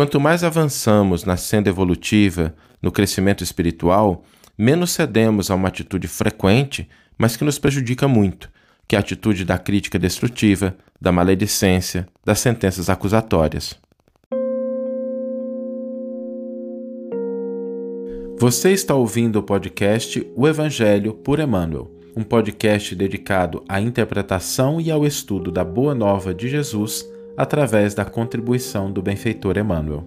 quanto mais avançamos na senda evolutiva, no crescimento espiritual, menos cedemos a uma atitude frequente, mas que nos prejudica muito, que é a atitude da crítica destrutiva, da maledicência, das sentenças acusatórias. Você está ouvindo o podcast O Evangelho por Emmanuel, um podcast dedicado à interpretação e ao estudo da Boa Nova de Jesus através da contribuição do benfeitor Emmanuel.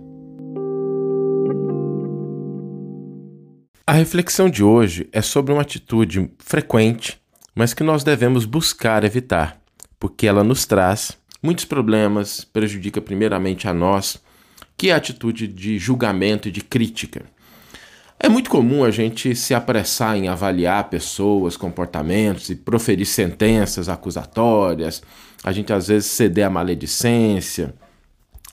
A reflexão de hoje é sobre uma atitude frequente, mas que nós devemos buscar evitar, porque ela nos traz muitos problemas, prejudica primeiramente a nós, que é a atitude de julgamento e de crítica. É muito comum a gente se apressar em avaliar pessoas, comportamentos e proferir sentenças acusatórias. A gente às vezes ceder à maledicência.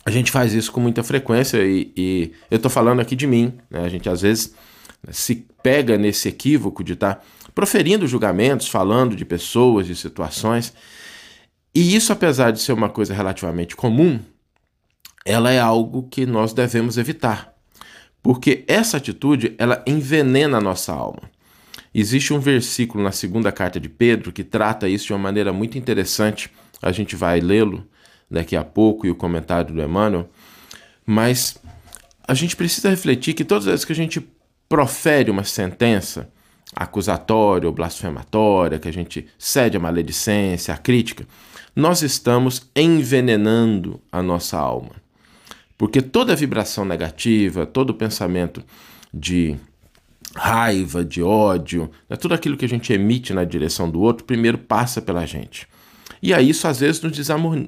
A gente faz isso com muita frequência e, e eu estou falando aqui de mim. Né? A gente às vezes se pega nesse equívoco de estar tá proferindo julgamentos, falando de pessoas, de situações. E isso, apesar de ser uma coisa relativamente comum, ela é algo que nós devemos evitar. Porque essa atitude, ela envenena a nossa alma. Existe um versículo na segunda carta de Pedro que trata isso de uma maneira muito interessante. A gente vai lê-lo daqui a pouco e o comentário do Emmanuel. Mas a gente precisa refletir que todas as vezes que a gente profere uma sentença acusatória ou blasfematória, que a gente cede à maledicência, à crítica, nós estamos envenenando a nossa alma. Porque toda vibração negativa, todo pensamento de raiva, de ódio, né, tudo aquilo que a gente emite na direção do outro, primeiro passa pela gente. E aí isso às vezes nos,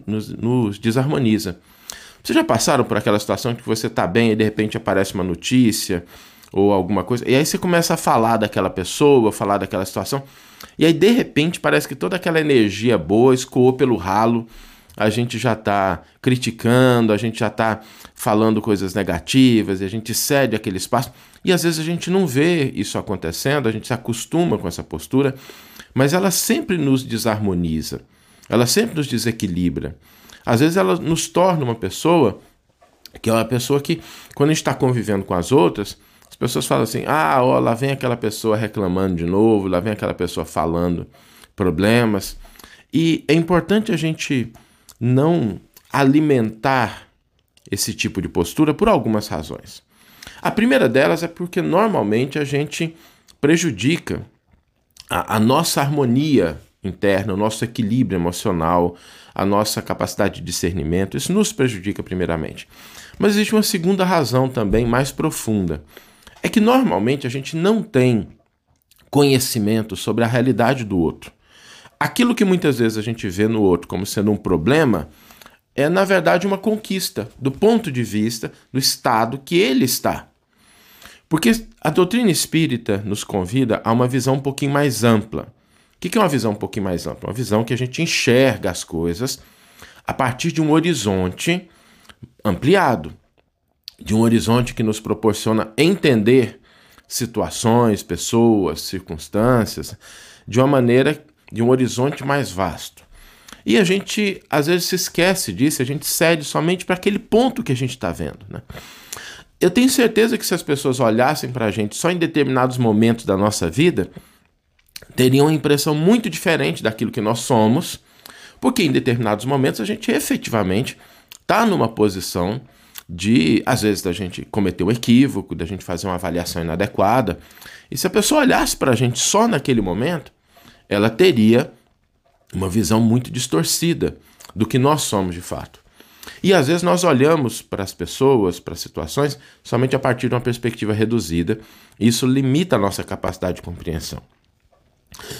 nos, nos desarmoniza. Vocês já passaram por aquela situação que você está bem e de repente aparece uma notícia ou alguma coisa, e aí você começa a falar daquela pessoa, falar daquela situação, e aí de repente parece que toda aquela energia boa escoou pelo ralo a gente já está criticando, a gente já está falando coisas negativas, e a gente cede aquele espaço. E às vezes a gente não vê isso acontecendo, a gente se acostuma com essa postura, mas ela sempre nos desarmoniza, ela sempre nos desequilibra. Às vezes ela nos torna uma pessoa que é uma pessoa que, quando a gente está convivendo com as outras, as pessoas falam assim: ah, ó, lá vem aquela pessoa reclamando de novo, lá vem aquela pessoa falando problemas. E é importante a gente não alimentar esse tipo de postura por algumas razões. A primeira delas é porque normalmente a gente prejudica a, a nossa harmonia interna, o nosso equilíbrio emocional, a nossa capacidade de discernimento. Isso nos prejudica primeiramente. Mas existe uma segunda razão também mais profunda. É que normalmente a gente não tem conhecimento sobre a realidade do outro. Aquilo que muitas vezes a gente vê no outro como sendo um problema é, na verdade, uma conquista do ponto de vista do estado que ele está. Porque a doutrina espírita nos convida a uma visão um pouquinho mais ampla. O que é uma visão um pouquinho mais ampla? Uma visão que a gente enxerga as coisas a partir de um horizonte ampliado, de um horizonte que nos proporciona entender situações, pessoas, circunstâncias de uma maneira de um horizonte mais vasto. E a gente às vezes se esquece disso, a gente cede somente para aquele ponto que a gente está vendo. Né? Eu tenho certeza que se as pessoas olhassem para a gente só em determinados momentos da nossa vida, teriam uma impressão muito diferente daquilo que nós somos, porque em determinados momentos a gente efetivamente está numa posição de, às vezes, da gente cometer um equívoco, da gente fazer uma avaliação inadequada. E se a pessoa olhasse para a gente só naquele momento, ela teria uma visão muito distorcida do que nós somos de fato. E às vezes nós olhamos para as pessoas, para as situações, somente a partir de uma perspectiva reduzida, e isso limita a nossa capacidade de compreensão.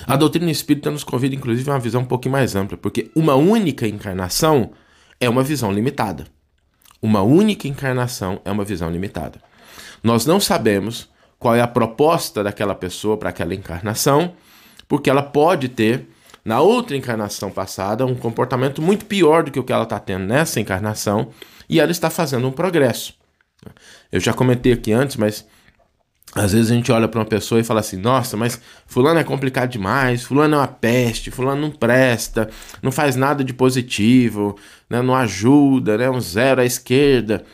A doutrina espírita nos convida, inclusive, a uma visão um pouquinho mais ampla, porque uma única encarnação é uma visão limitada. Uma única encarnação é uma visão limitada. Nós não sabemos qual é a proposta daquela pessoa para aquela encarnação, porque ela pode ter, na outra encarnação passada, um comportamento muito pior do que o que ela está tendo nessa encarnação, e ela está fazendo um progresso. Eu já comentei aqui antes, mas às vezes a gente olha para uma pessoa e fala assim: nossa, mas Fulano é complicado demais, Fulano é uma peste, Fulano não presta, não faz nada de positivo, né, não ajuda, né, um zero à esquerda.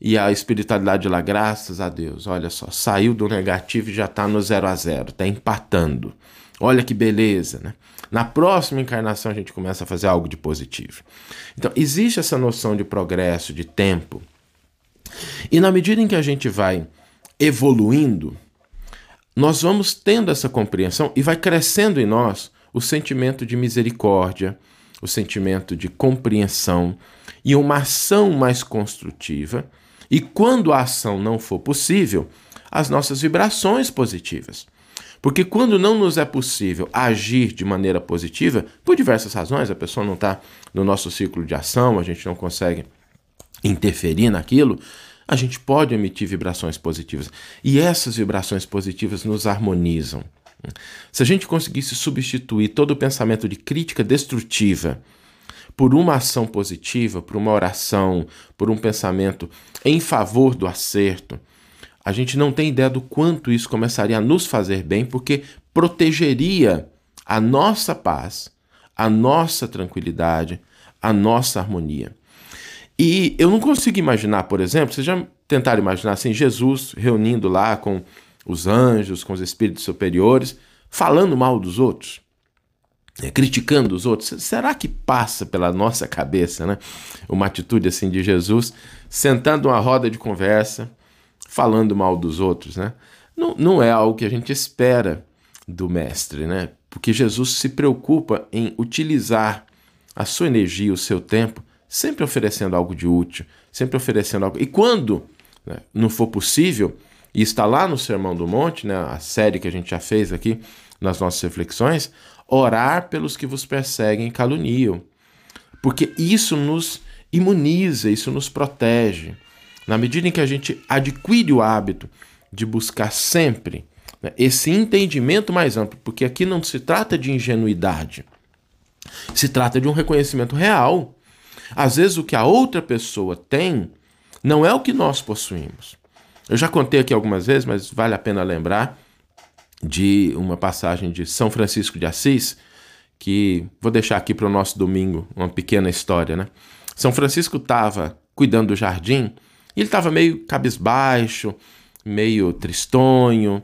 e a espiritualidade lá, graças a Deus, olha só, saiu do negativo e já está no zero a zero, está empatando. Olha que beleza, né? Na próxima encarnação a gente começa a fazer algo de positivo. Então, existe essa noção de progresso, de tempo. E na medida em que a gente vai evoluindo, nós vamos tendo essa compreensão e vai crescendo em nós o sentimento de misericórdia, o sentimento de compreensão e uma ação mais construtiva. E quando a ação não for possível, as nossas vibrações positivas. Porque quando não nos é possível agir de maneira positiva, por diversas razões, a pessoa não está no nosso ciclo de ação, a gente não consegue interferir naquilo, a gente pode emitir vibrações positivas. E essas vibrações positivas nos harmonizam. Se a gente conseguisse substituir todo o pensamento de crítica destrutiva por uma ação positiva, por uma oração, por um pensamento em favor do acerto, a gente não tem ideia do quanto isso começaria a nos fazer bem, porque protegeria a nossa paz, a nossa tranquilidade, a nossa harmonia. E eu não consigo imaginar, por exemplo, vocês já tentaram imaginar assim, Jesus reunindo lá com os anjos, com os espíritos superiores, falando mal dos outros, né, criticando os outros. Será que passa pela nossa cabeça, né? Uma atitude assim de Jesus sentando uma roda de conversa, falando mal dos outros, né? Não, não é algo que a gente espera do mestre, né? Porque Jesus se preocupa em utilizar a sua energia, o seu tempo sempre oferecendo algo de útil, sempre oferecendo algo. E quando né, não for possível, e está lá no Sermão do Monte, né, a série que a gente já fez aqui nas nossas reflexões, orar pelos que vos perseguem e caluniam. Porque isso nos imuniza, isso nos protege. Na medida em que a gente adquire o hábito de buscar sempre né, esse entendimento mais amplo, porque aqui não se trata de ingenuidade, se trata de um reconhecimento real às vezes o que a outra pessoa tem não é o que nós possuímos. Eu já contei aqui algumas vezes, mas vale a pena lembrar de uma passagem de São Francisco de Assis, que vou deixar aqui para o nosso domingo, uma pequena história, né? São Francisco estava cuidando do jardim ele estava meio cabisbaixo, meio tristonho,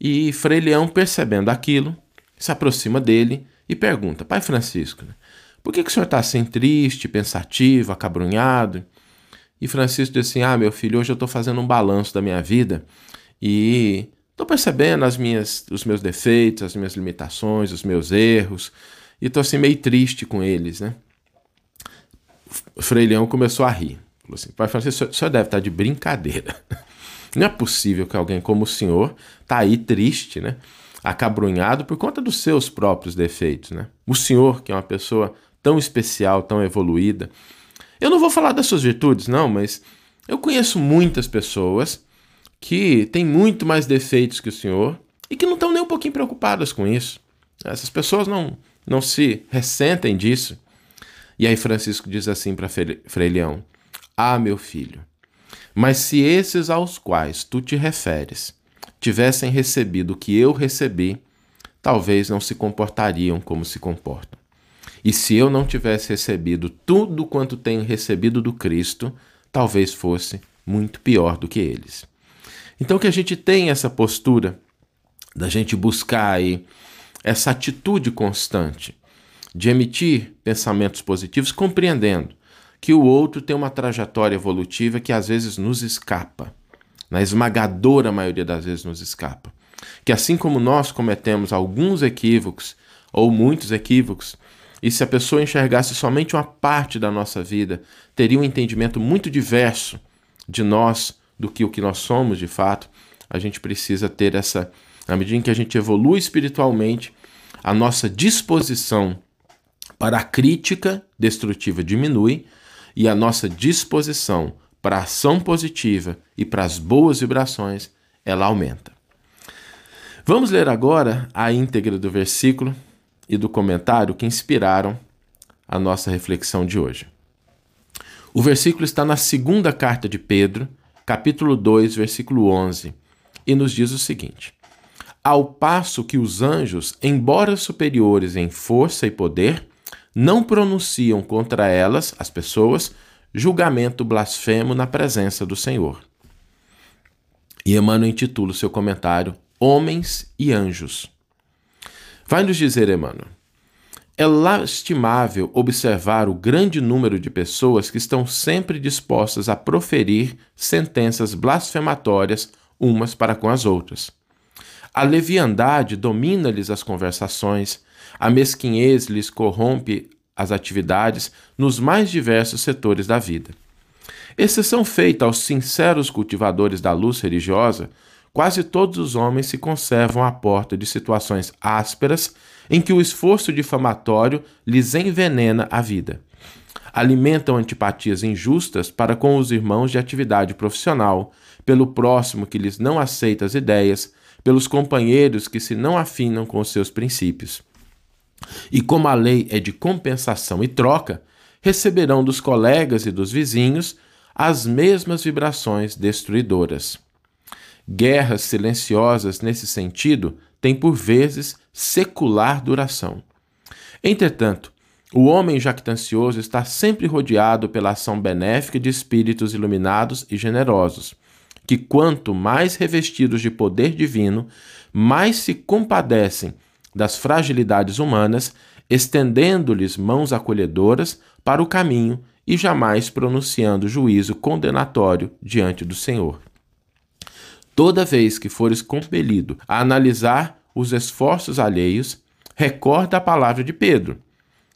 e Frei Leão, percebendo aquilo, se aproxima dele e pergunta: Pai Francisco, né? Por que, que o senhor está assim triste, pensativo, acabrunhado? E Francisco disse assim: Ah, meu filho, hoje eu estou fazendo um balanço da minha vida e estou percebendo as minhas, os meus defeitos, as minhas limitações, os meus erros, e estou assim meio triste com eles, né? Frei Leão começou a rir. Falou assim: Pai Francisco, o senhor deve estar tá de brincadeira. Não é possível que alguém como o senhor está aí triste, né? Acabrunhado por conta dos seus próprios defeitos, né? O senhor, que é uma pessoa tão especial, tão evoluída. Eu não vou falar das suas virtudes, não, mas eu conheço muitas pessoas que têm muito mais defeitos que o senhor e que não estão nem um pouquinho preocupadas com isso. Essas pessoas não, não se ressentem disso. E aí Francisco diz assim para Frei Leão: Ah, meu filho, mas se esses aos quais tu te referes tivessem recebido o que eu recebi, talvez não se comportariam como se comportam. E se eu não tivesse recebido tudo quanto tenho recebido do Cristo, talvez fosse muito pior do que eles. Então que a gente tenha essa postura da gente buscar aí essa atitude constante de emitir pensamentos positivos, compreendendo que o outro tem uma trajetória evolutiva que às vezes nos escapa, na esmagadora maioria das vezes nos escapa. Que assim como nós cometemos alguns equívocos ou muitos equívocos, e se a pessoa enxergasse somente uma parte da nossa vida, teria um entendimento muito diverso de nós do que o que nós somos de fato. A gente precisa ter essa, na medida em que a gente evolui espiritualmente, a nossa disposição para a crítica destrutiva diminui e a nossa disposição para a ação positiva e para as boas vibrações ela aumenta. Vamos ler agora a íntegra do versículo e do comentário que inspiraram a nossa reflexão de hoje. O versículo está na segunda carta de Pedro, capítulo 2, versículo 11, e nos diz o seguinte: Ao passo que os anjos, embora superiores em força e poder, não pronunciam contra elas, as pessoas, julgamento blasfemo na presença do Senhor. E Emmanuel intitula o seu comentário Homens e Anjos. Vai nos dizer, Emmanuel, é lastimável observar o grande número de pessoas que estão sempre dispostas a proferir sentenças blasfematórias umas para com as outras. A leviandade domina-lhes as conversações, a mesquinhez lhes corrompe as atividades nos mais diversos setores da vida. Exceção feita aos sinceros cultivadores da luz religiosa, quase todos os homens se conservam à porta de situações ásperas em que o esforço difamatório lhes envenena a vida. Alimentam antipatias injustas para com os irmãos de atividade profissional, pelo próximo que lhes não aceita as ideias, pelos companheiros que se não afinam com os seus princípios. E como a lei é de compensação e troca, receberão dos colegas e dos vizinhos as mesmas vibrações destruidoras. Guerras silenciosas nesse sentido têm por vezes secular duração. Entretanto, o homem jactancioso está sempre rodeado pela ação benéfica de espíritos iluminados e generosos, que, quanto mais revestidos de poder divino, mais se compadecem das fragilidades humanas, estendendo-lhes mãos acolhedoras para o caminho e jamais pronunciando juízo condenatório diante do Senhor. Toda vez que fores compelido a analisar os esforços alheios, recorda a palavra de Pedro.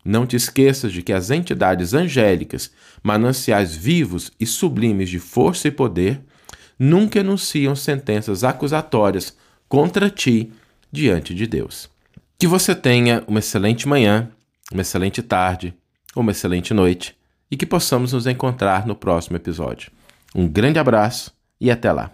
Não te esqueças de que as entidades angélicas, mananciais vivos e sublimes de força e poder, nunca enunciam sentenças acusatórias contra ti diante de Deus. Que você tenha uma excelente manhã, uma excelente tarde, uma excelente noite e que possamos nos encontrar no próximo episódio. Um grande abraço e até lá.